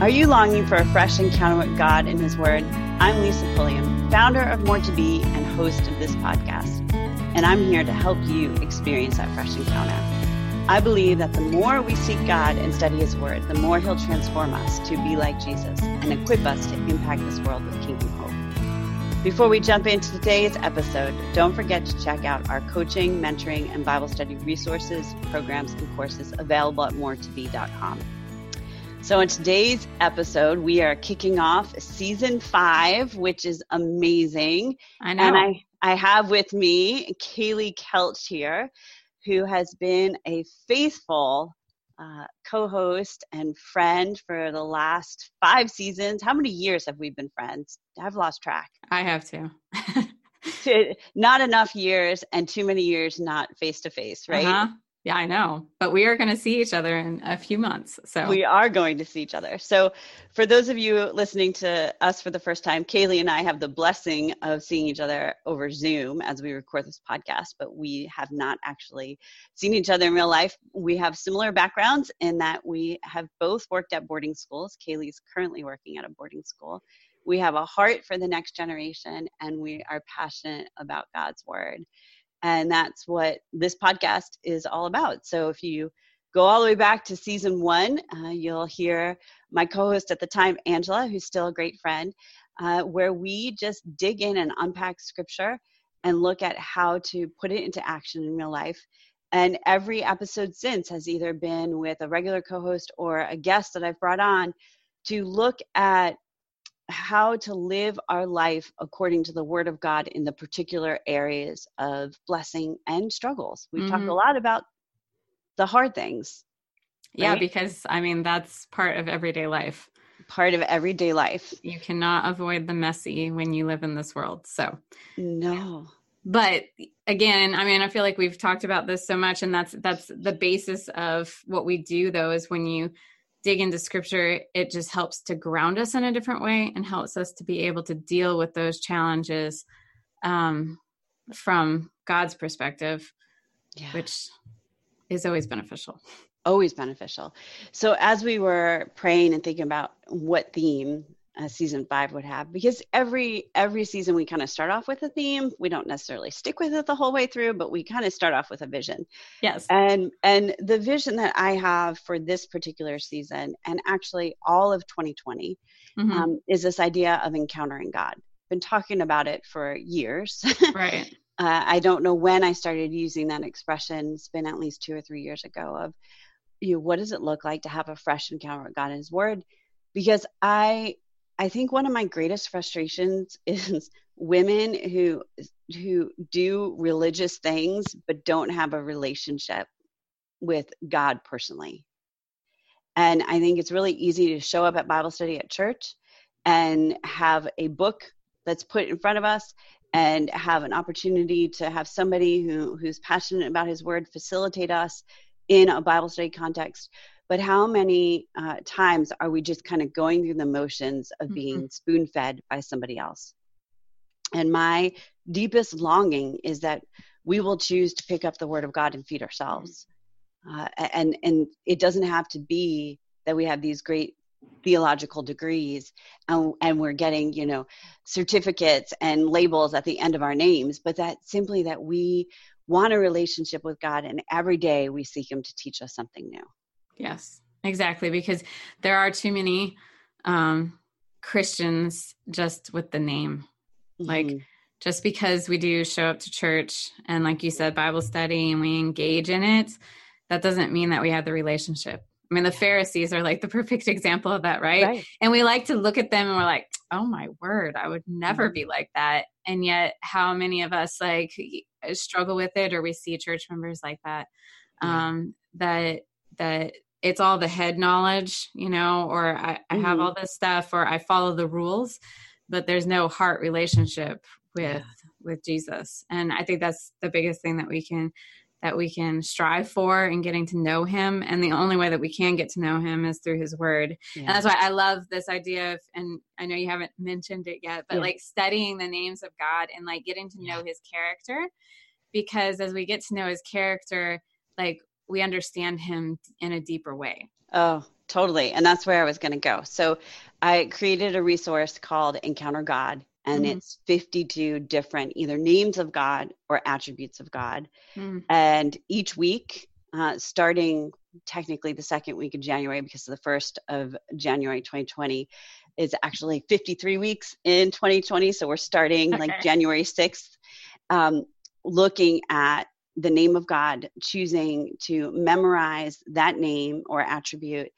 Are you longing for a fresh encounter with God and His Word? I'm Lisa Pulliam, founder of More to Be and host of this podcast. And I'm here to help you experience that fresh encounter. I believe that the more we seek God and study His Word, the more He'll transform us to be like Jesus and equip us to impact this world with kingdom hope. Before we jump into today's episode, don't forget to check out our coaching, mentoring, and Bible study resources, programs, and courses available at moretobe.com. So, in today's episode, we are kicking off season five, which is amazing. I know. And I, I have with me Kaylee Kelch here, who has been a faithful uh, co host and friend for the last five seasons. How many years have we been friends? I've lost track. I have to. not enough years and too many years not face to face, right? Uh-huh. Yeah, I know. But we are going to see each other in a few months. So we are going to see each other. So for those of you listening to us for the first time, Kaylee and I have the blessing of seeing each other over Zoom as we record this podcast, but we have not actually seen each other in real life. We have similar backgrounds in that we have both worked at boarding schools. Kaylee is currently working at a boarding school. We have a heart for the next generation and we are passionate about God's word. And that's what this podcast is all about. So if you go all the way back to season one, uh, you'll hear my co host at the time, Angela, who's still a great friend, uh, where we just dig in and unpack scripture and look at how to put it into action in real life. And every episode since has either been with a regular co host or a guest that I've brought on to look at how to live our life according to the word of God in the particular areas of blessing and struggles. We've mm-hmm. talked a lot about the hard things. Right? Yeah, because I mean, that's part of everyday life. Part of everyday life. You cannot avoid the messy when you live in this world. So, no. But again, I mean, I feel like we've talked about this so much, and that's that's the basis of what we do. Though, is when you dig into scripture, it just helps to ground us in a different way and helps us to be able to deal with those challenges um, from God's perspective, yeah. which is always beneficial. Always beneficial. So, as we were praying and thinking about what theme uh, season five would have because every every season we kind of start off with a theme we don't necessarily stick with it the whole way through but we kind of start off with a vision. Yes. And and the vision that i have for this particular season and actually all of 2020 mm-hmm. um, is this idea of encountering god. Been talking about it for years. Right. Uh, i don't know when i started using that expression. It's been at least two or three years ago of you know what does it look like to have a fresh encounter with god and his word? Because i I think one of my greatest frustrations is women who who do religious things but don't have a relationship with God personally. And I think it's really easy to show up at Bible study at church and have a book that's put in front of us and have an opportunity to have somebody who who's passionate about his word facilitate us in a Bible study context but how many uh, times are we just kind of going through the motions of mm-hmm. being spoon fed by somebody else? And my deepest longing is that we will choose to pick up the word of God and feed ourselves. Uh, and and it doesn't have to be that we have these great theological degrees and, and we're getting you know certificates and labels at the end of our names but that simply that we want a relationship with god and every day we seek him to teach us something new Yes, exactly. Because there are too many um, Christians just with the name. Mm-hmm. Like, just because we do show up to church and, like you said, Bible study and we engage in it, that doesn't mean that we have the relationship. I mean, the Pharisees are like the perfect example of that, right? right? And we like to look at them and we're like, oh my word, I would never mm-hmm. be like that. And yet, how many of us like struggle with it or we see church members like that? Um, that that it's all the head knowledge, you know, or I, I have mm-hmm. all this stuff, or I follow the rules, but there's no heart relationship with yeah. with Jesus. And I think that's the biggest thing that we can that we can strive for in getting to know him and the only way that we can get to know him is through his word yeah. and that's why i love this idea of and i know you haven't mentioned it yet but yeah. like studying the names of god and like getting to know his character because as we get to know his character like we understand him in a deeper way. Oh, totally. And that's where I was going to go. So I created a resource called Encounter God, and mm-hmm. it's 52 different either names of God or attributes of God. Mm. And each week, uh, starting technically the second week of January, because the first of January 2020 is actually 53 weeks in 2020. So we're starting okay. like January 6th, um, looking at the name of God, choosing to memorize that name or attribute,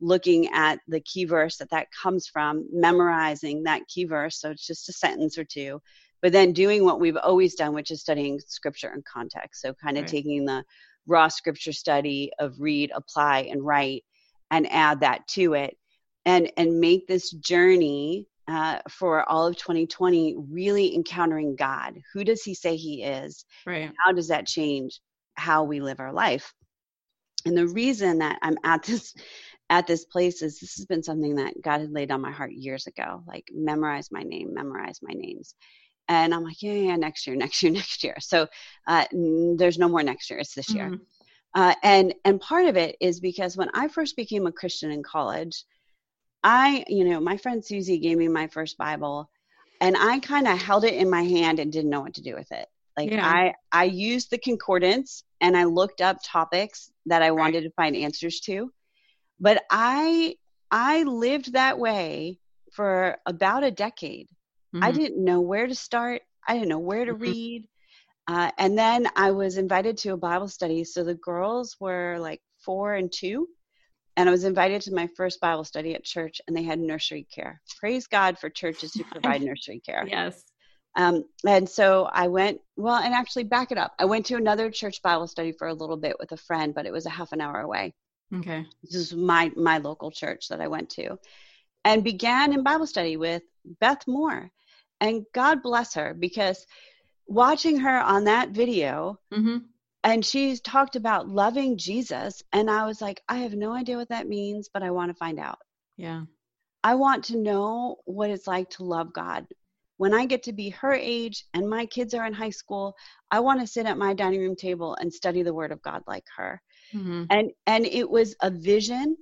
looking at the key verse that that comes from, memorizing that key verse. So it's just a sentence or two, but then doing what we've always done, which is studying scripture in context. So kind of right. taking the raw scripture study of read, apply, and write, and add that to it, and and make this journey uh, for all of 2020 really encountering God. Who does He say He is? Right. How does that change how we live our life? And the reason that I'm at this at this place is this has been something that God had laid on my heart years ago. Like memorize my name, memorize my names. And I'm like, yeah, yeah, next year, next year, next year. So uh, there's no more next year. It's this year. Mm-hmm. Uh, and and part of it is because when I first became a Christian in college, I, you know, my friend Susie gave me my first Bible and I kind of held it in my hand and didn't know what to do with it. Like yeah. I I used the concordance and I looked up topics that I wanted right. to find answers to. But I I lived that way for about a decade. Mm-hmm. I didn't know where to start. I didn't know where to mm-hmm. read. Uh, and then I was invited to a Bible study. So the girls were like four and two and I was invited to my first Bible study at church, and they had nursery care. Praise God for churches who provide nursery care. Yes. Um, and so I went, well, and actually back it up. I went to another church Bible study for a little bit with a friend, but it was a half an hour away. Okay. This is my my local church that I went to, and began in Bible study with Beth Moore, and God bless her because watching her on that video mm-hmm and she talked about loving Jesus. And I was like, I have no idea what that means, but I want to find out. Yeah. I want to know what it's like to love God. When I get to be her age and my kids are in high school, I want to sit at my dining room table and study the word of God like her. Mm-hmm. And and it was a vision,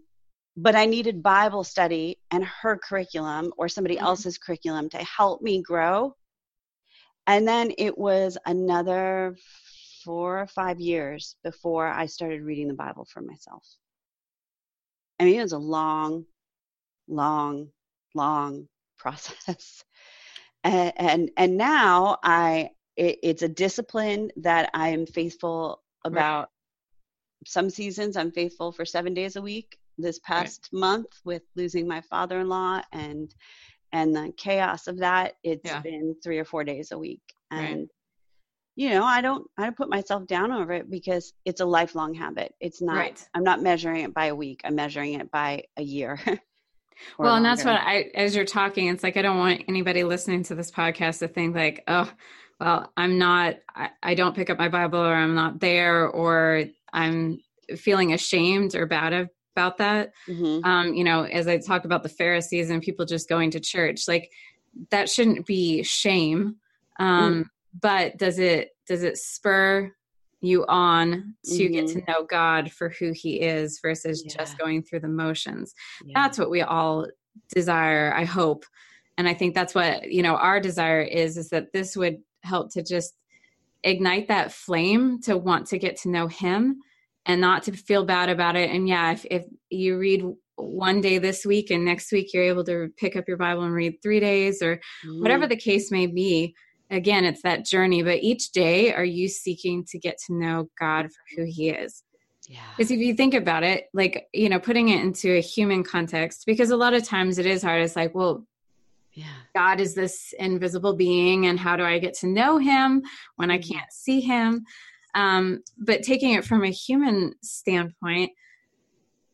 but I needed Bible study and her curriculum or somebody mm-hmm. else's curriculum to help me grow. And then it was another four or five years before I started reading the Bible for myself. I mean, it was a long, long, long process. and, and, and now I, it, it's a discipline that I am faithful about. Right. Some seasons I'm faithful for seven days a week. This past right. month with losing my father-in-law and and the chaos of that, it's yeah. been three or four days a week. And right you know i don't i don't put myself down over it because it's a lifelong habit. It's not right. i'm not measuring it by a week. I'm measuring it by a year well and that's what i as you're talking it's like i don't want anybody listening to this podcast to think like oh well i'm not i, I don't pick up my bible or i'm not there or i'm feeling ashamed or bad about that. Mm-hmm. um you know as i talk about the pharisees and people just going to church like that shouldn't be shame. Um mm but does it does it spur you on to mm-hmm. get to mm-hmm. know God for who he is versus yeah. just going through the motions. Yeah. That's what we all desire, I hope. And I think that's what, you know, our desire is is that this would help to just ignite that flame to want to get to know him and not to feel bad about it. And yeah, if if you read one day this week and next week you're able to pick up your Bible and read 3 days or mm-hmm. whatever the case may be, again it's that journey but each day are you seeking to get to know god for who he is? Yeah. Because if you think about it like you know putting it into a human context because a lot of times it is hard. It's like well yeah. God is this invisible being and how do i get to know him when i mm-hmm. can't see him? Um, but taking it from a human standpoint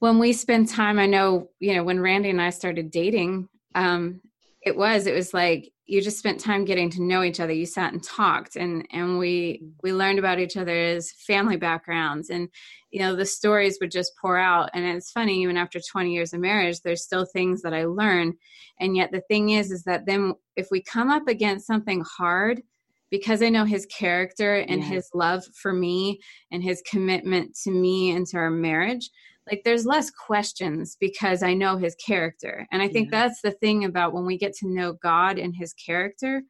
when we spend time i know you know when randy and i started dating um, it was it was like you just spent time getting to know each other. You sat and talked and and we mm-hmm. we learned about each other's family backgrounds and you know the stories would just pour out. And it's funny even after 20 years of marriage there's still things that i learn. And yet the thing is is that then if we come up against something hard because i know his character and his love for me and his commitment to me and to our marriage like there's less questions because I know his character. And I think yeah. that's the thing about when we get to know God and his character,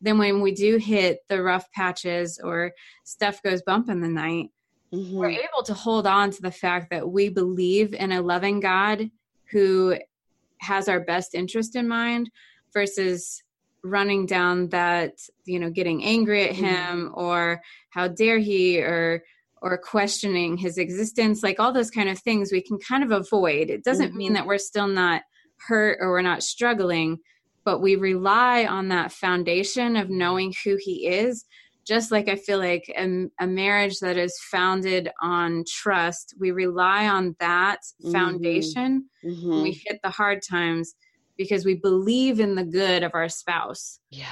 then when we do hit the rough patches or stuff goes bump in the night, mm-hmm. we're able to hold on to the fact that we believe in a loving God who has our best interest in mind versus running down that you know getting angry at mm-hmm. him mm-hmm. or how dare he or or questioning his existence like all those kind of things we can kind of avoid it doesn't mm-hmm. mean that we're still not hurt or we're not struggling but we rely on that foundation of knowing who he is just like i feel like a, a marriage that is founded on trust we rely on that mm-hmm. foundation mm-hmm. when we hit the hard times because we believe in the good of our spouse yeah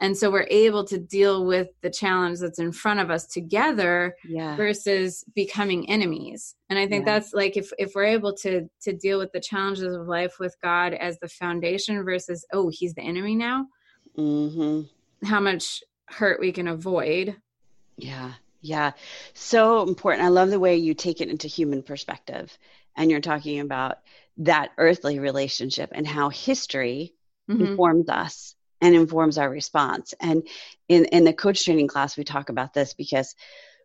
and so we're able to deal with the challenge that's in front of us together yeah. versus becoming enemies and i think yeah. that's like if if we're able to to deal with the challenges of life with god as the foundation versus oh he's the enemy now mm-hmm. how much hurt we can avoid yeah yeah so important i love the way you take it into human perspective and you're talking about that earthly relationship and how history mm-hmm. informs us and informs our response. And in, in the coach training class, we talk about this because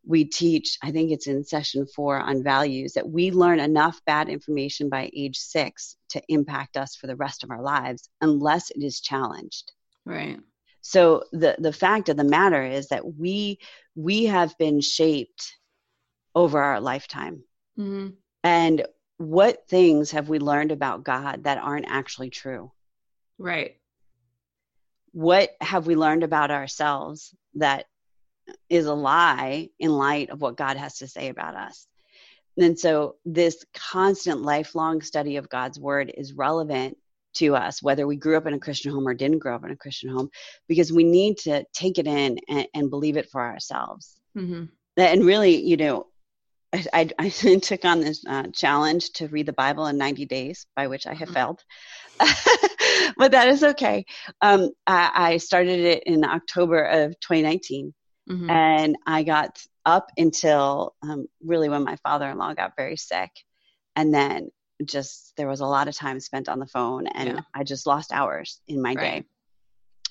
we teach, I think it's in session four on values, that we learn enough bad information by age six to impact us for the rest of our lives unless it is challenged. Right. So the, the fact of the matter is that we we have been shaped over our lifetime. Mm-hmm. And what things have we learned about God that aren't actually true? Right what have we learned about ourselves that is a lie in light of what God has to say about us? And so, this constant lifelong study of God's word is relevant to us, whether we grew up in a Christian home or didn't grow up in a Christian home, because we need to take it in and, and believe it for ourselves. Mm-hmm. And really, you know, I, I, I took on this uh, challenge to read the Bible in 90 days, by which I have mm-hmm. failed. but that is okay. Um, I, I, started it in October of 2019, mm-hmm. and I got up until um, really when my father in law got very sick. And then just there was a lot of time spent on the phone, and yeah. I just lost hours in my right.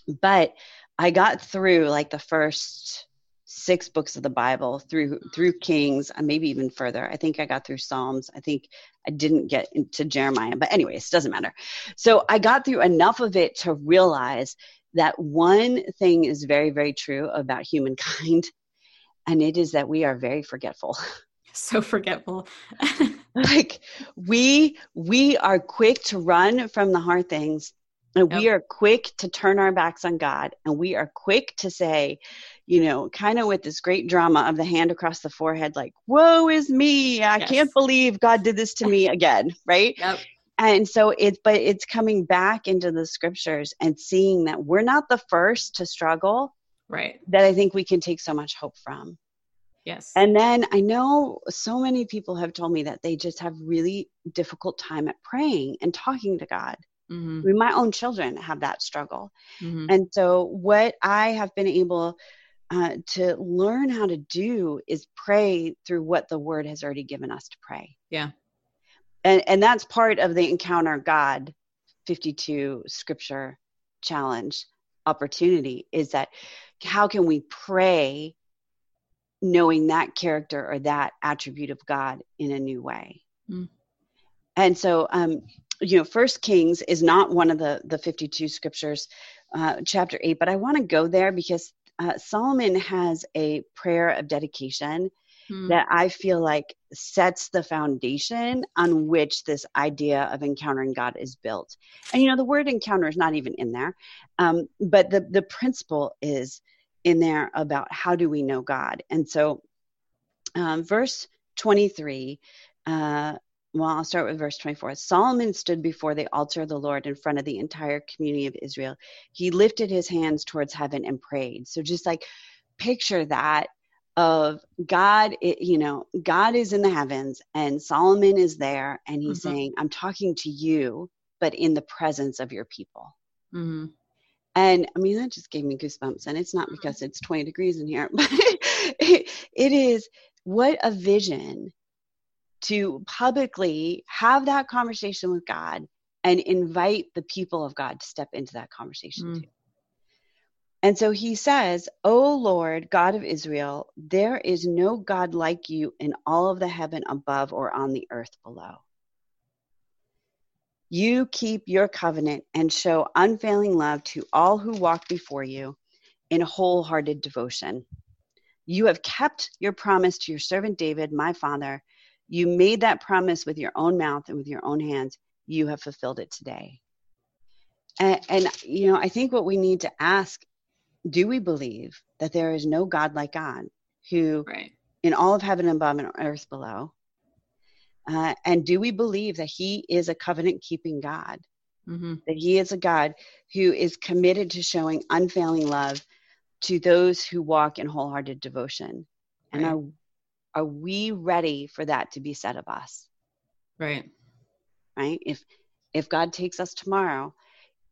day. But I got through like the first six books of the Bible through through Kings, and maybe even further. I think I got through Psalms. I think I didn't get into Jeremiah, but anyways, it doesn't matter. So I got through enough of it to realize that one thing is very, very true about humankind, and it is that we are very forgetful. So forgetful. like we we are quick to run from the hard things and yep. we are quick to turn our backs on God and we are quick to say, you know, kind of with this great drama of the hand across the forehead, like, woe is me. I yes. can't believe God did this to me again. Right. Yep. And so it's, but it's coming back into the scriptures and seeing that we're not the first to struggle. Right. That I think we can take so much hope from. Yes. And then I know so many people have told me that they just have really difficult time at praying and talking to God. Mm-hmm. I mean, my own children have that struggle. Mm-hmm. And so, what I have been able uh, to learn how to do is pray through what the word has already given us to pray. Yeah. And, and that's part of the encounter God 52 scripture challenge opportunity is that how can we pray knowing that character or that attribute of God in a new way? Mm. And so, um, you know, First Kings is not one of the the 52 scriptures, uh, chapter eight, but I want to go there because uh, Solomon has a prayer of dedication hmm. that I feel like sets the foundation on which this idea of encountering God is built. And you know, the word encounter is not even in there, um, but the the principle is in there about how do we know God. And so, um, verse 23. Uh, well, I'll start with verse 24. Solomon stood before the altar of the Lord in front of the entire community of Israel. He lifted his hands towards heaven and prayed. So just like picture that of God, it, you know, God is in the heavens and Solomon is there and he's mm-hmm. saying, I'm talking to you, but in the presence of your people. Mm-hmm. And I mean, that just gave me goosebumps. And it's not mm-hmm. because it's 20 degrees in here, but it, it is what a vision to publicly have that conversation with God and invite the people of God to step into that conversation mm. too. And so he says, O Lord, God of Israel, there is no God like you in all of the heaven above or on the earth below. You keep your covenant and show unfailing love to all who walk before you in wholehearted devotion. You have kept your promise to your servant David, my father. You made that promise with your own mouth and with your own hands. You have fulfilled it today. And, and, you know, I think what we need to ask do we believe that there is no God like God who, right. in all of heaven above and earth below, uh, and do we believe that He is a covenant keeping God? Mm-hmm. That He is a God who is committed to showing unfailing love to those who walk in wholehearted devotion. Right. And are, are we ready for that to be said of us? Right. Right. If if God takes us tomorrow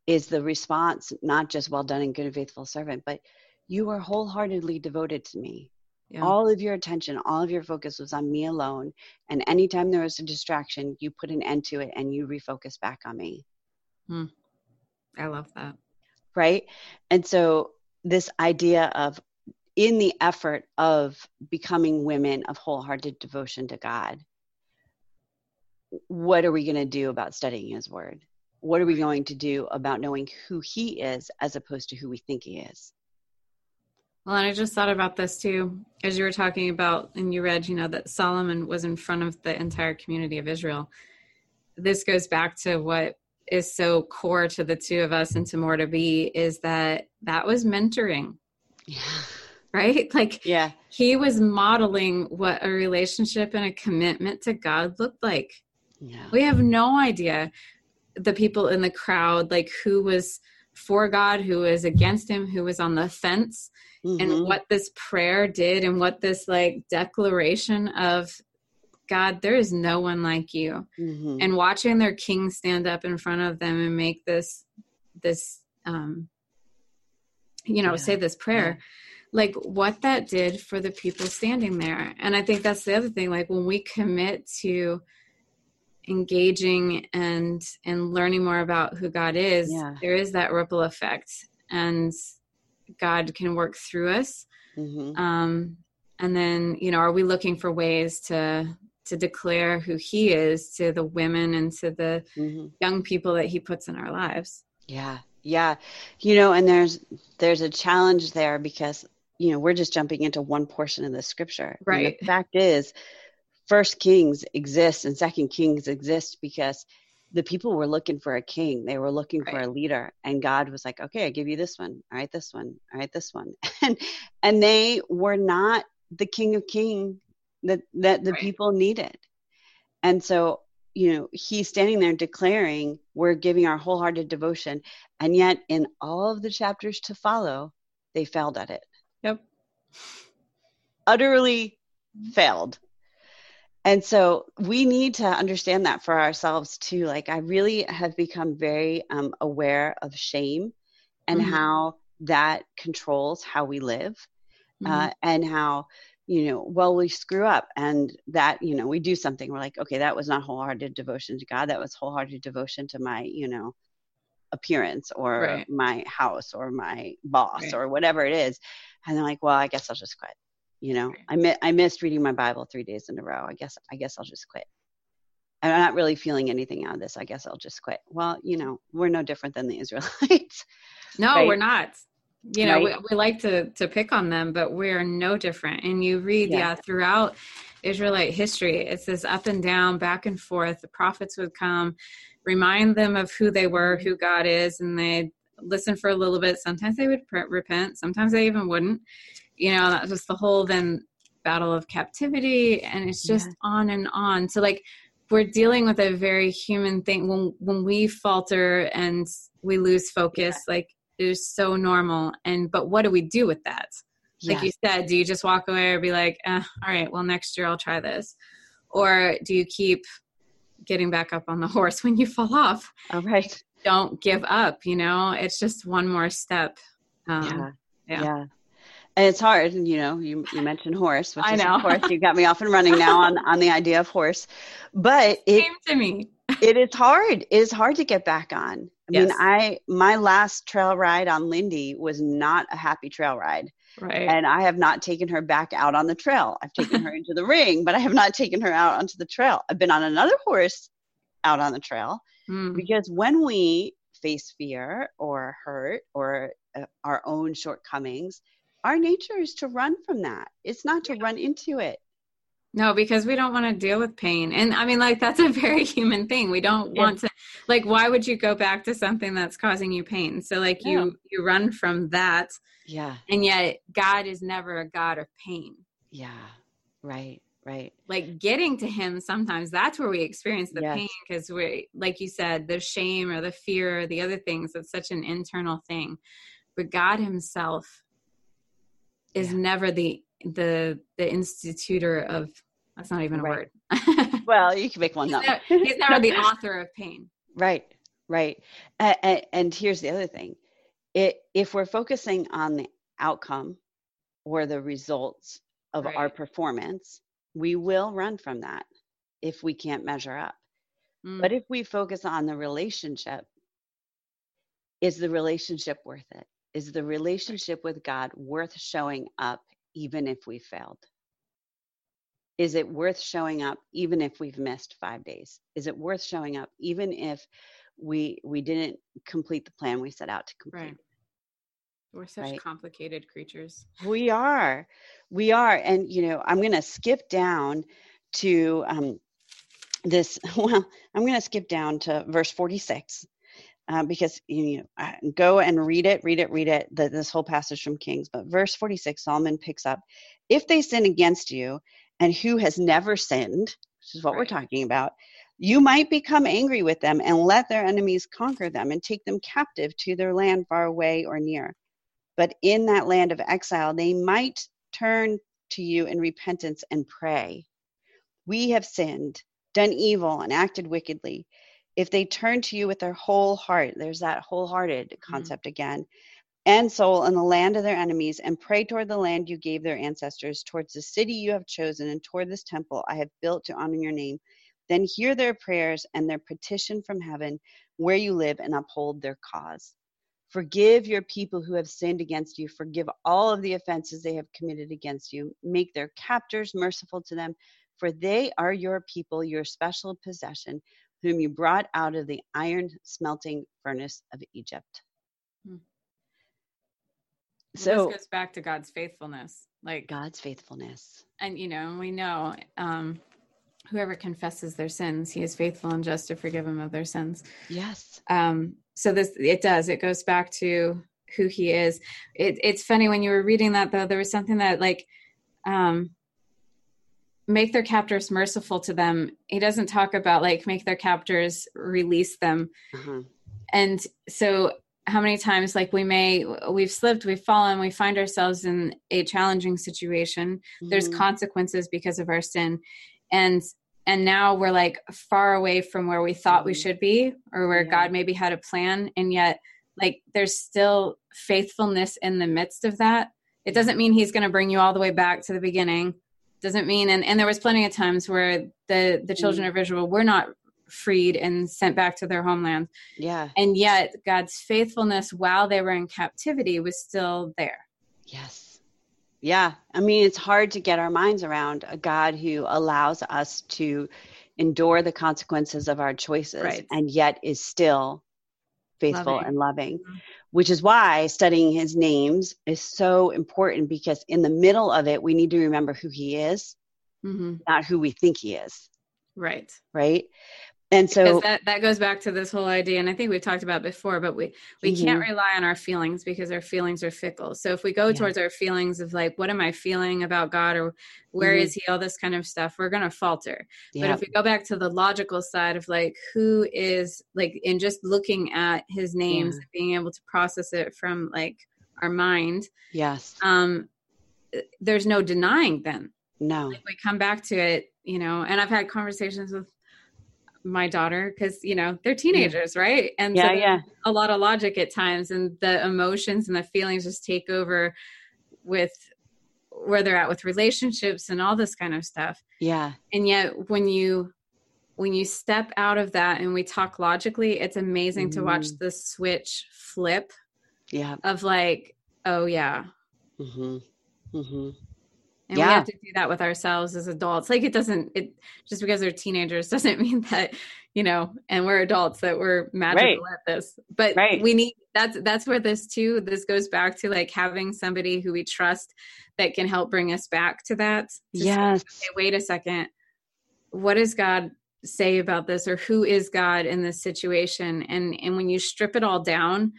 is the response not just well done and good and faithful servant, but you are wholeheartedly devoted to me. Yeah. All of your attention, all of your focus was on me alone. And anytime there was a distraction, you put an end to it and you refocus back on me. Hmm. I love that. Right. And so, this idea of in the effort of becoming women of wholehearted devotion to God, what are we going to do about studying His Word? what are we going to do about knowing who he is as opposed to who we think he is? Well, and I just thought about this too, as you were talking about, and you read, you know, that Solomon was in front of the entire community of Israel. This goes back to what is so core to the two of us and to more to be is that that was mentoring. Yeah. Right? Like, yeah. He was modeling what a relationship and a commitment to God looked like. Yeah. We have no idea the people in the crowd like who was for God, who was against him, who was on the fence, mm-hmm. and what this prayer did, and what this like declaration of God, there is no one like you, mm-hmm. and watching their king stand up in front of them and make this this um you know yeah. say this prayer. Yeah. Like what that did for the people standing there. And I think that's the other thing. Like when we commit to engaging and and learning more about who God is, yeah. there is that ripple effect, and God can work through us. Mm-hmm. Um, and then, you know, are we looking for ways to to declare who He is to the women and to the mm-hmm. young people that He puts in our lives? Yeah, yeah, you know, and there's there's a challenge there because you know we're just jumping into one portion of the scripture. Right. And the fact is first kings exists and second kings exist because the people were looking for a king they were looking right. for a leader and god was like okay i give you this one all right this one all right this one and and they were not the king of king that that the right. people needed and so you know he's standing there declaring we're giving our wholehearted devotion and yet in all of the chapters to follow they failed at it yep utterly failed and so we need to understand that for ourselves too like i really have become very um, aware of shame and mm-hmm. how that controls how we live uh, mm-hmm. uh, and how you know well we screw up and that you know we do something we're like okay that was not wholehearted devotion to god that was wholehearted devotion to my you know appearance or right. my house or my boss right. or whatever it is and they're like well i guess i'll just quit you know? I mi- i missed reading my bible three days in a row. I guess i guess i'll just quit. I'm not really feeling anything out of this. I guess i'll just quit. Well you know we're no different than the israelites. No right? we're not. You know right? we, we, like to to pick on them but we're no different. And you read yeah. yeah throughout israelite history it's this up and down back and forth the prophets would come remind them of who they were who god is and they'd listen for a little bit. Sometimes they would repent. Sometimes they even wouldn't. You know that was the whole then battle of captivity and it's just yeah. on and on. So like we're dealing with a very human thing. When when we falter and we lose focus yeah. like it is so normal. And but what do we do with that? Like you said do you just walk away or be like eh, all right well next year i'll try this? Or do you keep getting back up on the horse when you fall off? All right don't give up you know? It's just one more step. Um, yeah. yeah. yeah. And it's hard you know you, you mentioned horse which I is know. of course you got me off and running now on on the idea of horse. But it Came to me. it is hard. It is hard to get back on. I mean i my last trail ride on lindy was not a happy trail ride. Right. and i have not taken her back out on the trail. I've taken her into the ring but i have not taken her out onto the trail. I've been on another horse out on the trail Mm, because when we face fear or hurt or uh, our own shortcomings our nature is to run from that it's not to run into it No, because we don't want to deal with pain. And I mean, like, that's a very human thing. We don't Yeah. want to, like, why would you go back to something that's causing you pain? So, like, No. you, you run from that. yeah And yet, God is never a God of pain. yeah right right Like, getting to Him sometimes that's where we experience the Yes. pain because we, like you said, the shame or the fear or the other things, it's such an internal thing. But God Himself is Yeah. never the, the, the institutor of, that's not even a Right. word. well you can make one he's, up never, he's never the author of pain. Right, right. And, and here's the other thing: it, if we're focusing on the outcome or the results of our performance, we will run from that if we can't measure up. Mm, But if we focus on the relationship, is the relationship worth it? Is the relationship with God worth showing up even if we failed? Is it worth showing up even if we've missed five days? Is it worth showing up even if we we didn't complete the plan we set out to complete? right. We're such Right. complicated creatures. We are, we are, and you know, I'm going to skip down to um, this. Well, I'm going to skip down to verse 46 uh, because you know, go and read it, read it, read it. The, this whole passage from Kings, but verse 46, Solomon picks up: "If they sin against you, and who has never sinned, which is what we're talking about." You might become angry with them and let their enemies conquer them and take them captive to their land far away or near but in that land of exile, they might turn to you in repentance and pray. We have sinned, done evil, and acted wickedly. If they turn to you with their whole heart, there's that wholehearted mm-hmm. concept again, and soul in the land of their enemies, and pray toward the land you gave their ancestors, towards the city you have chosen, and toward this temple I have built to honor your name, then hear their prayers and their petition from heaven where you live and uphold their cause. Forgive your people who have sinned against you. Forgive all of the offenses they have committed against you. Make their captors merciful to them, for they are your people, your special possession, whom you brought out of the iron smelting furnace of Egypt. Hmm. Well, So, this goes back to God's faithfulness. Like, God's faithfulness. and you know, we know um, whoever confesses their sins, He is faithful and just to forgive them of their sins. Yes. um so this it does it goes back to who he is it, it's funny when you were reading that though there was something that like um make their captors merciful to them he doesn't talk about like make their captors release them Uh-huh. and so how many times like we may we've slipped we've fallen we find ourselves in a challenging situation there's Mhm. consequences because of our sin and and now we're like far away from where we thought we Mhm. should be or where Yeah. god maybe had a plan and yet like there's still faithfulness in the midst of that it doesn't mean he's going to bring you all the way back to the beginning doesn't mean and, and there was plenty of times where the the children Mm. of israel were not freed and sent back to their homeland Yeah. and yet god's faithfulness while they were in captivity was still there Yes. Yeah. I mean, it's hard to get our minds around a God who allows us to endure the consequences of our choices Right. and yet is still faithful Loving. and loving, Mhm. which is why studying his names is so important because in the middle of it, we need to remember who he is, hmm not who we think he is. right Right. And so, that, that goes back to this whole idea and i think we've talked about before but we we can't Mhm. rely on our feelings because our feelings are fickle so if we go Yeah. towards our feelings of like what am i feeling about god or where Mhm. is he all this kind of stuff we're going to falter but if we go back to the logical side of like who is like in just looking at his names Yeah. and being able to process it from like our mind yes, um there's no denying then no, like we come back to it you know and i've had conversations with my daughter because you know they're teenagers right and yeah, so yeah, a lot of logic at times and the emotions and the feelings just take over with where they're at with relationships and all this kind of stuff. Yeah. And yet when you when you step out of that and we talk logically, it's amazing mm-hmm. to watch mm-hmm. the switch flip. Yeah. Of like, oh yeah. Mhm. Mhm. And yeah. we have to do that with ourselves as adults. Like it doesn't it just because they're teenagers doesn't mean that, you know, and we're adults that we're magical right. at this. But right. we need that's that's where this too this goes back to like having somebody who we trust that can help bring us back to that. To yes. Say, okay, wait a second. What does God say about this or who is God in this situation? And and when you strip it all down,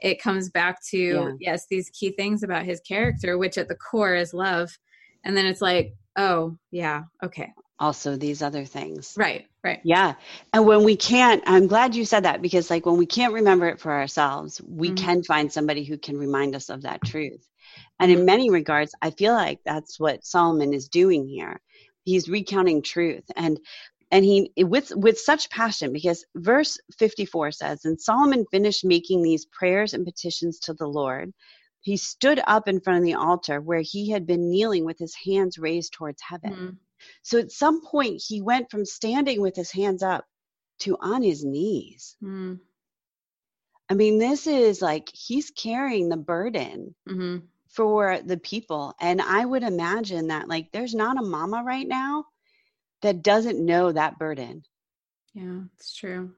it comes back to yeah. yes, these key things about his character, which at the core is love. And then it's like, oh, yeah, okay. Also these other things. Right, right. Yeah. And when we can't, I'm glad you said that because like when we can't remember it for ourselves, we mm-hmm. can find somebody who can remind us of that truth. And in many regards, I feel like that's what Solomon is doing here. He's recounting truth and and he with with such passion because verse 54 says and Solomon finished making these prayers and petitions to the Lord. He stood up in front of the altar where he had been kneeling with his hands raised towards heaven. Mm-hmm. So at some point he went from standing with his hands up to on his knees. Mm. I mean, this is like he's carrying the burden mm-hmm for the people. And I would imagine that like there's not a mama right now that doesn't know that burden. Yeah, it's true.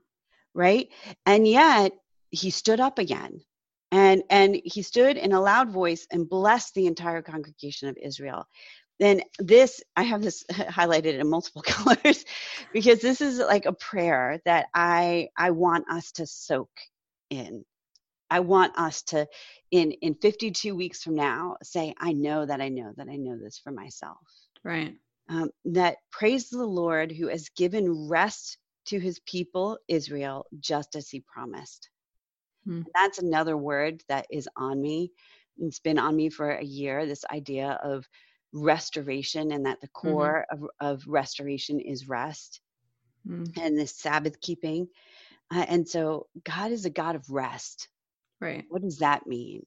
Right? And yet he stood up again. And and he stood in a loud voice and blessed the entire congregation of Israel. Then this I have this highlighted in multiple colors because this is like a prayer that I I want us to soak in I want us to, in in 52 weeks from now, say, I know that I know that I know this for myself. Right. Um, that praise the Lord who has given rest to his people Israel, just as he promised. Hmm. That's another word that is on me. It's been on me for a year. This idea of restoration, and that the mm-hmm. core mm-hmm. of, of restoration is rest mm. and this Sabbath keeping. Uh, and so God is a God of rest. Right. What does that mean?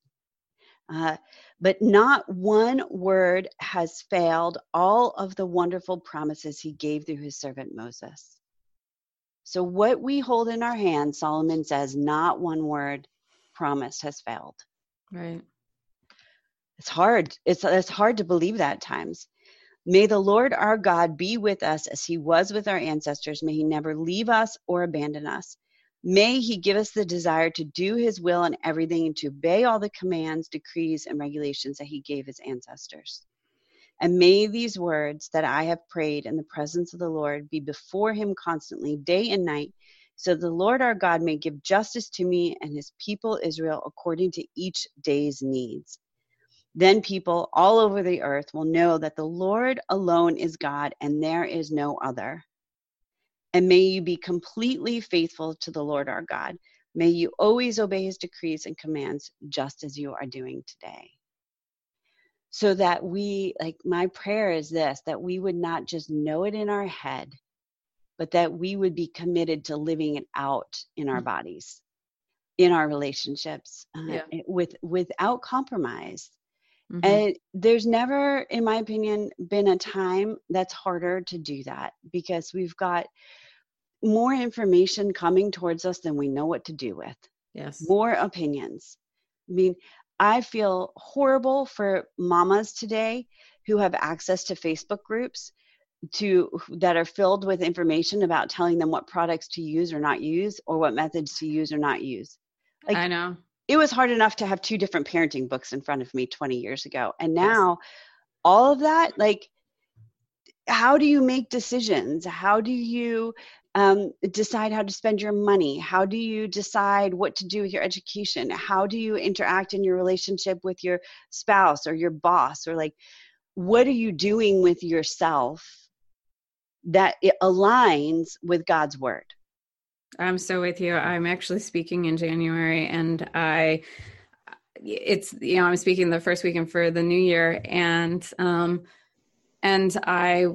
Uh, but not one word has failed all of the wonderful promises he gave through his servant Moses. So, what we hold in our hands, Solomon says, not one word promised has failed. Right. It's hard. It's, it's hard to believe that at times. May the Lord our God be with us as he was with our ancestors. May he never leave us or abandon us. May He give us the desire to do His will in everything and to obey all the commands, decrees, and regulations that He gave His ancestors. And may these words that I have prayed in the presence of the Lord be before Him constantly, day and night, so the Lord our God may give justice to me and His people Israel according to each day's needs. Then people all over the earth will know that the Lord alone is God and there is no other. And may you be completely faithful to the Lord our God. May you always obey his decrees and commands, just as you are doing today. So that we, like, my prayer is this that we would not just know it in our head, but that we would be committed to living it out in our mm-hmm. bodies, in our relationships, uh, yeah. with without compromise. Mm-hmm. And there's never, in my opinion, been a time that's harder to do that because we've got more information coming towards us than we know what to do with. Yes. More opinions. I mean, I feel horrible for mamas today who have access to Facebook groups to that are filled with information about telling them what products to use or not use or what methods to use or not use. Like, I know. It was hard enough to have two different parenting books in front of me 20 years ago. And now yes. all of that like how do you make decisions? How do you um, decide how to spend your money? How do you decide what to do with your education? How do you interact in your relationship with your spouse or your boss? Or like, what are you doing with yourself that it aligns with God's word? I'm so with you. I'm actually speaking in January and I it's you know I'm speaking the first weekend for the new year and um and I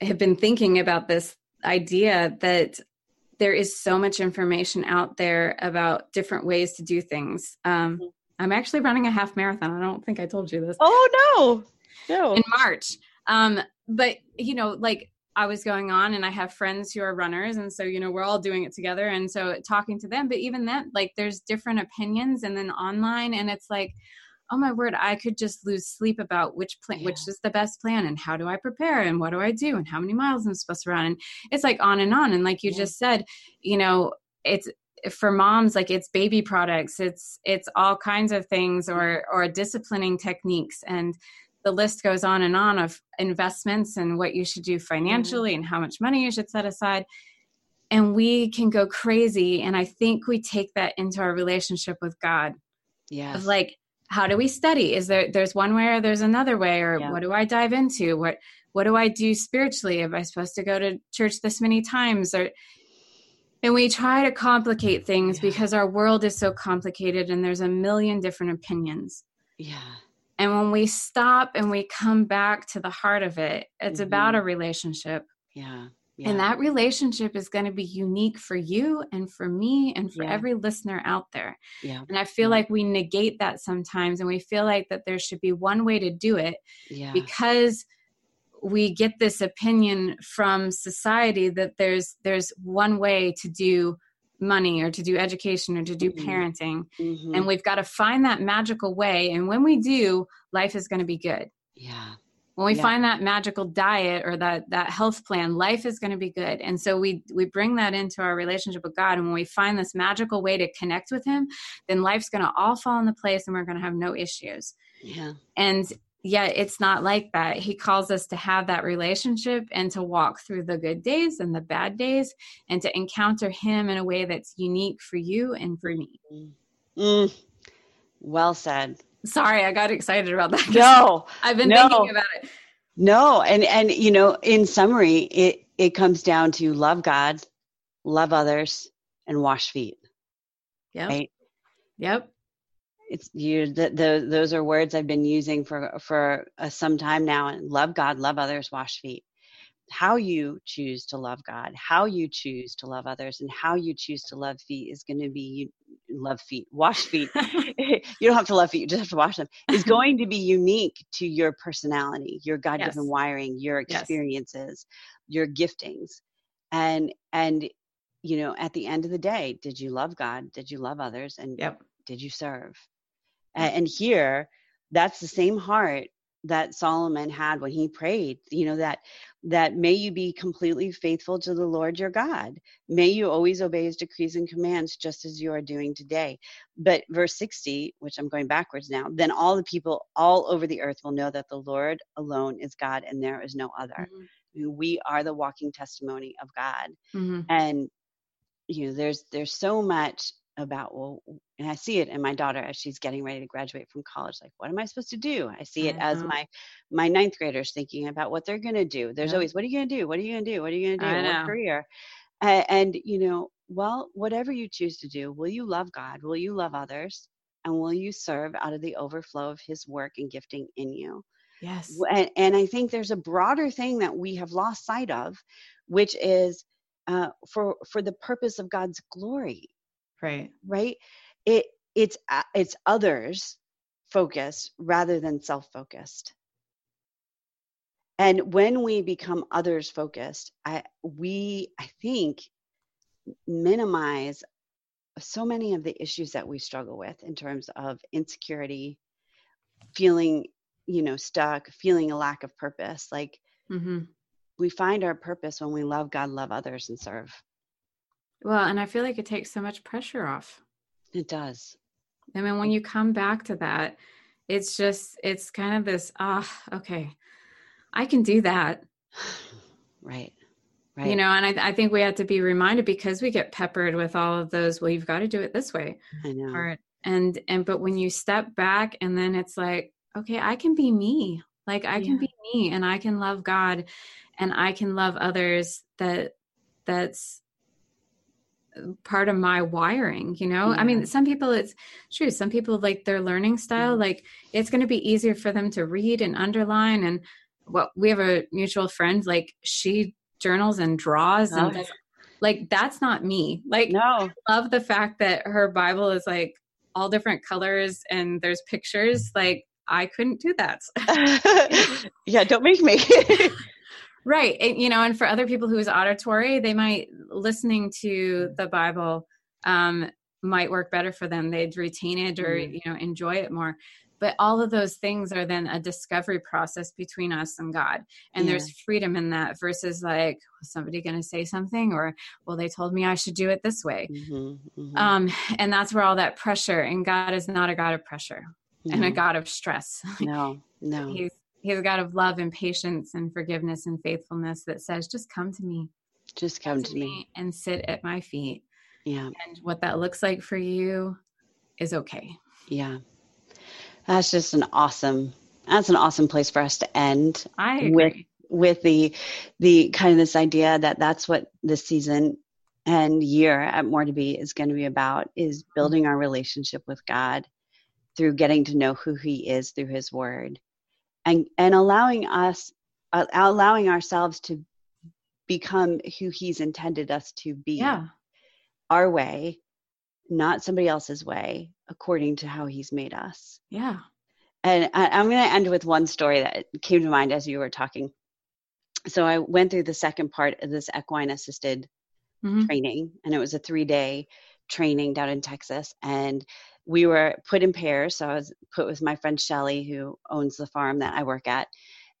have been thinking about this idea that there is so much information out there about different ways to do things. Um, mm-hmm. I'm actually running a half marathon. I don't think I told you this. Oh no, no. In March. Um, but you know, like I was going on and I have friends who are runners and so you know we're all doing it together and so talking to them but even then like there's different opinions and then online and it's like oh my word I could just lose sleep about which plan yeah. which is the best plan and how do I prepare and what do I do and how many miles I'm supposed to run and it's like on and on and like you yeah. just said you know it's for moms like it's baby products it's it's all kinds of things or or disciplining techniques and the list goes on and on of investments and what you should do financially mm-hmm. and how much money you should set aside and we can go crazy and i think we take that into our relationship with god yeah of like how do we study is there there's one way or there's another way or yeah. what do i dive into what what do i do spiritually am i supposed to go to church this many times or and we try to complicate things yeah. because our world is so complicated and there's a million different opinions yeah and when we stop and we come back to the heart of it, it's mm-hmm. about a relationship. Yeah. Yeah. And that relationship is going to be unique for you and for me and for yeah. every listener out there. Yeah. And I feel like we negate that sometimes and we feel like that there should be one way to do it yeah. because we get this opinion from society that there's there's one way to do money or to do education or to do mm-hmm. parenting. Mm-hmm. And we've got to find that magical way. And when we do, life is going to be good. Yeah. When we yeah. find that magical diet or that that health plan, life is going to be good. And so we we bring that into our relationship with God. And when we find this magical way to connect with Him, then life's going to all fall into place, and we're going to have no issues. Yeah. And yet it's not like that. He calls us to have that relationship and to walk through the good days and the bad days and to encounter Him in a way that's unique for you and for me. Mm. Well said. Sorry, I got excited about that. No, I've been no. thinking about it. No, and and you know, in summary, it it comes down to love God, love others, and wash feet. Yeah. Right. Yep it's you the, the those are words i've been using for for uh, some time now and love god love others wash feet how you choose to love god how you choose to love others and how you choose to love feet is going to be love feet wash feet you don't have to love feet you just have to wash them is going to be unique to your personality your god-given yes. wiring your experiences yes. your giftings and and you know at the end of the day did you love god did you love others and yep. did you serve and here that's the same heart that solomon had when he prayed you know that that may you be completely faithful to the lord your god may you always obey his decrees and commands just as you are doing today but verse 60 which i'm going backwards now then all the people all over the earth will know that the lord alone is god and there is no other mm-hmm. we are the walking testimony of god mm-hmm. and you know there's there's so much about well and i see it in my daughter as she's getting ready to graduate from college like what am i supposed to do? I see it as my my ninth graders thinking about what they're going to do. There's yeah. always what are you going to do? What are you going to do? What are you going to do what career? And, and you know well whatever you choose to do will you love god? Will you love others? And will you serve out of the overflow of his work and gifting in you? Yes. and, and i think there's a broader thing that we have lost sight of which is uh, for for the purpose of god's glory right. Right? It it's it's others focused rather than self focused and when we become others focused i we i think minimize so many of the issues that we struggle with in terms of insecurity feeling you know stuck feeling a lack of purpose. Like mm-hmm. we find our purpose when we love god love others and serve well, and I feel like it takes so much pressure off. It does. I mean, when you come back to that, it's just, it's kind of this, ah, okay, I can do that. Right. Right. You know, and I, I think we have to be reminded because we get peppered with all of those, well, you've got to do it this way. I know. Or, and, and, but when you step back and then it's like, okay, I can be me. Like I can be me and I can love God and I can love others that that's part of my wiring you know yeah. i mean some people it's true some people like their learning style mm-hmm. like it's going to be easier for them to read and underline and what we have a mutual friend like she journals and draws oh. and does, like that's not me like no I love the fact that her bible is like all different colors and there's pictures like i couldn't do that yeah don't make me right. And, you know and for other people who's auditory they might listening to the bible um, might work better for them. They'd retain it or mm-hmm. you know enjoy it more. But all of those things are then a discovery process between us and god. And yeah. there's freedom in that versus like somebody going to say something? or well they told me i should do it this way. Mm-hmm, mm-hmm. um and that's where all that pressure and god is not a god of pressure and a god of stress. No no. he's he's a god of love and patience and forgiveness and faithfulness that says just come to me just come, come to, me. me and sit at my feet yeah and what that looks like for you is okay yeah that's just an awesome. That's an awesome place for us to end. I agree. with with the the kind of this idea that that's what this season and year at More to Be is going to be about is mm-hmm. building our relationship with God through getting to know who He is through His Word, and and allowing us uh, allowing ourselves to become who He's intended us to be. Yeah. Our way, not somebody else's way, according to how he's made us. Yeah. And I, am going to end with one story that came to mind as you were talking. So I went through the second part of this equine assisted mm-hmm. training, and it was a three day training down in Texas. And we were put in pairs. So I was put with my friend Shelly, who owns the farm that I work at.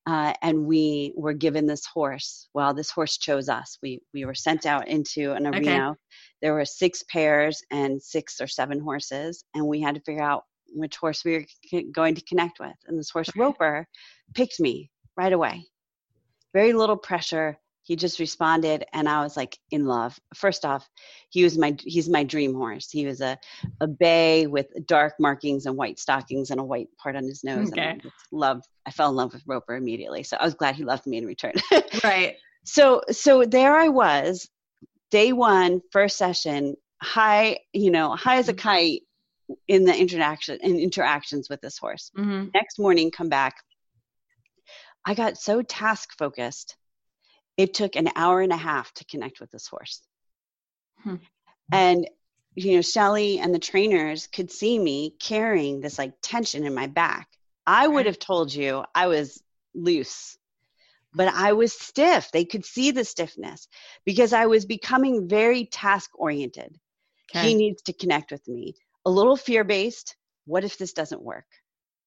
Uh, and we were given this horse. Well, this horse chose us. We we were sent out into an arena. Okay. There were six pairs and six or seven horses, and we had to figure out which horse we were going to connect with. And this horse Roper picked me right away. Very little pressure, he just responded and i was like in love. First off he was my he's my dream horse. He was a a bay with dark markings and white stockings and a white part on his nose okay. and i love i fell in love with roper immediately so i was glad he loved me in return. Right. So so there i was day one first session high you know high as a mm-hmm. kite in the interaction in interactions with this horse. Mm-hmm. next morning come back. I got so task focused it took an hour and a half to connect with this horse. Hmm. And you know, Shelly and the trainers could see me carrying this like tension in my back. I would have told you I was loose, but I was stiff. They could see the stiffness because I was becoming very task oriented. Okay. He needs to connect with me. A little fear based. What if this doesn't work?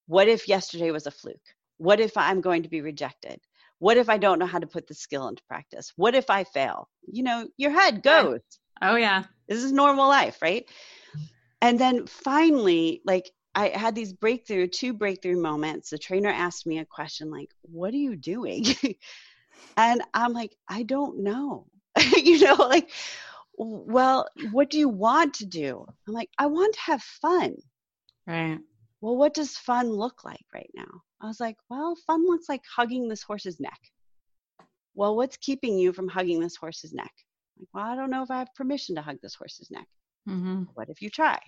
What if yesterday was a fluke? What if I'm going to be rejected? What if I don't know how to put the skill into practice? What if I fail? You know, your head goes. Oh, yeah. This is normal life, right? And then finally, like, I had these breakthrough, two breakthrough moments. The trainer asked me a question like, What are you doing? and I'm like, I don't know. you know, like, well, what do you want to do? I'm like, I want to have fun. Right. Well, what does fun look like right now? I was like, well, fun looks like hugging this horse's neck. Well, what's keeping you from hugging this horse's neck? Like, well, I don't know if I have permission to hug this horse's neck. Mm-hmm. What if you try?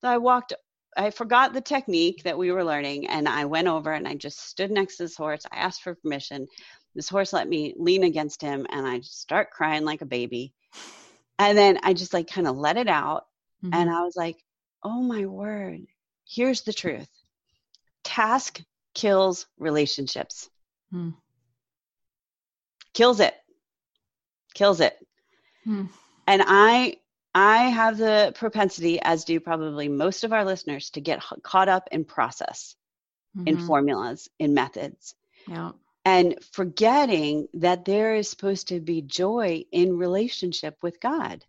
So I walked, I forgot the technique that we were learning, and I went over and I just stood next to this horse. I asked for permission. This horse let me lean against him, and I just start crying like a baby. And then I just like kind of let it out. Mm-hmm. And I was like, oh my word, here's the truth task kills relationships. Hmm. Kills it. Kills it. Hmm. And I I have the propensity, as do probably most of our listeners, to get caught up in process, mm-hmm. in formulas, in methods. Yeah. And forgetting that there is supposed to be joy in relationship with God.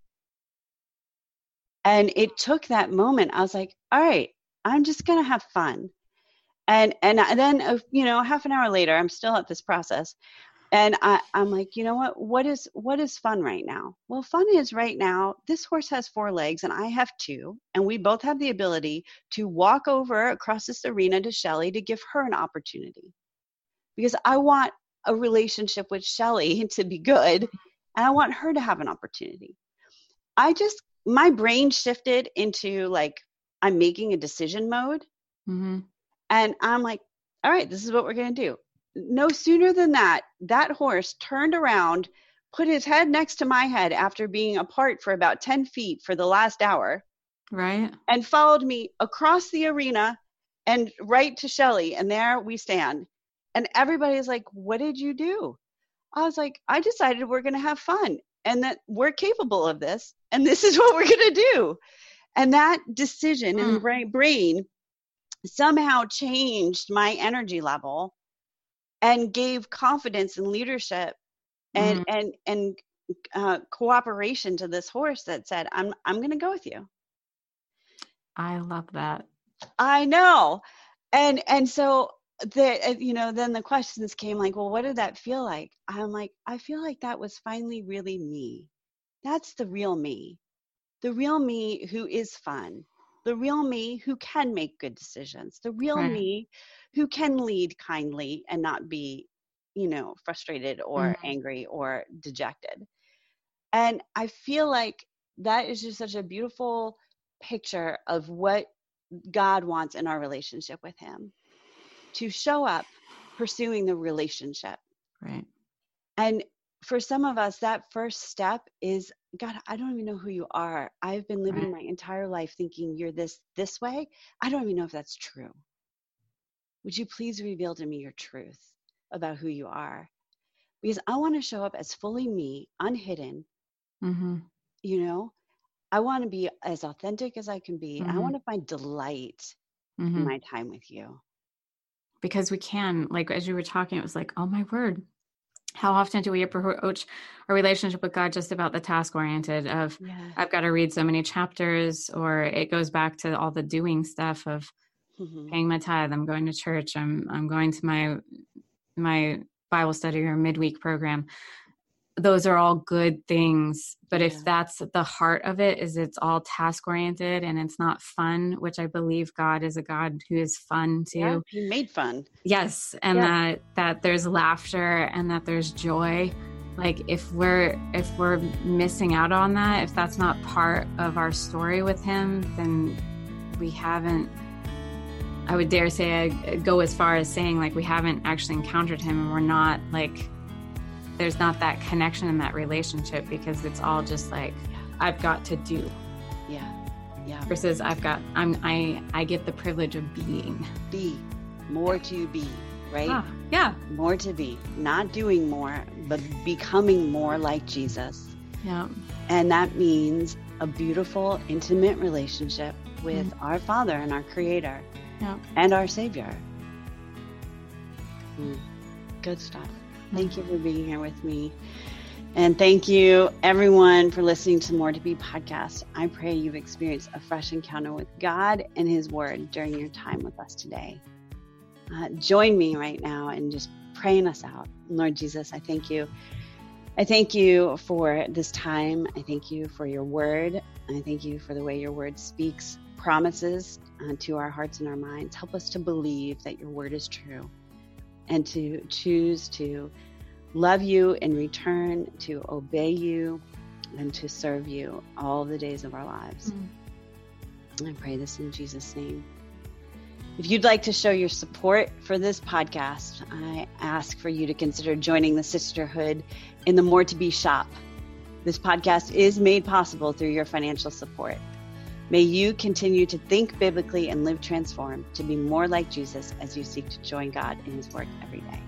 And it took that moment. I was like, all right, I'm just going to have fun and and then uh, you know half an hour later i'm still at this process and I, i'm like you know what? What is what is fun right now? Well fun is right now this horse has four legs and i have two and we both have the ability to walk over across this arena to shelly to give her an opportunity. Because i want a relationship with shelly to be good and i want her to have an opportunity. I just my brain shifted into like i'm making a decision mode mm-hmm. And I'm like, all right, this is what we're going to do. No sooner than that, that horse turned around, put his head next to my head after being apart for about 10 feet for the last hour. Right. And followed me across the arena and right to Shelly. And there we stand. And everybody's like, What did you do? I was like, I decided we're going to have fun and that we're capable of this. And this is what we're going to do. And that decision mm. in my brain somehow changed my energy level and gave confidence and leadership and mm. and and uh, cooperation to this horse that said i'm i'm going to go with you. I love that. I know. And and so the uh, you know then the questions came like well what did that feel like? I'm like i feel like that was finally really me. That's the real me. The real me who is fun the real me who can make good decisions the real right. me who can lead kindly and not be you know frustrated or mm-hmm. angry or dejected and i feel like that is just such a beautiful picture of what god wants in our relationship with him to show up pursuing the relationship right and for some of us that first step is god i don't even know who you are i've been living my entire life thinking you're this this way i don't even know if that's true would you please reveal to me your truth about who you are? Because I want to show up as fully me, unhidden. Mm-hmm. You know, I want to be as authentic as I can be. Mm-hmm. I want to find delight mm-hmm. in my time with you. Because we can, like, as you were talking, it was like, oh my word. How often do we approach our relationship with God just about the task oriented of yeah. I've got to read so many chapters, or it goes back to all the doing stuff of mm-hmm. paying my tithe i'm going to church i'm i'm going to my my bible study or midweek program those are all good things but yeah. if that's the heart of it is it's all task oriented and it's not fun which i believe god is a god who is fun too yeah, he made fun yes and yeah. that that there's laughter and that there's joy like if we're if we're missing out on that if that's not part of our story with him then we haven't I would dare say I go as far as saying like we haven't actually encountered him and we're not like there's not that connection in that relationship because it's all just like I've got to do. Yeah. Yeah. Versus I've got I'm I I get the privilege of being. Be. More to be, right? Ah, yeah. More to be. Not doing more, but becoming more like Jesus. Yeah. And that means a beautiful, intimate relationship with mm. our Father and our Creator yeah. and our Savior. Mm. Good stuff. Thank you for being here with me. And thank you, everyone, for listening to More to Be podcast. I pray you've experienced a fresh encounter with God and His Word during your time with us today. Uh, join me right now and just praying us out. Lord Jesus, I thank you. I thank you for this time. I thank you for your word. I thank you for the way your word speaks promises uh, to our hearts and our minds. Help us to believe that your word is true and to choose to love you in return, to obey you, and to serve you all the days of our lives. Mm. I pray this in Jesus' name. If you'd like to show your support for this podcast, I ask for you to consider joining the sisterhood in the More to Be shop. This podcast is made possible through your financial support. May you continue to think biblically and live transformed to be more like Jesus as you seek to join God in his work every day.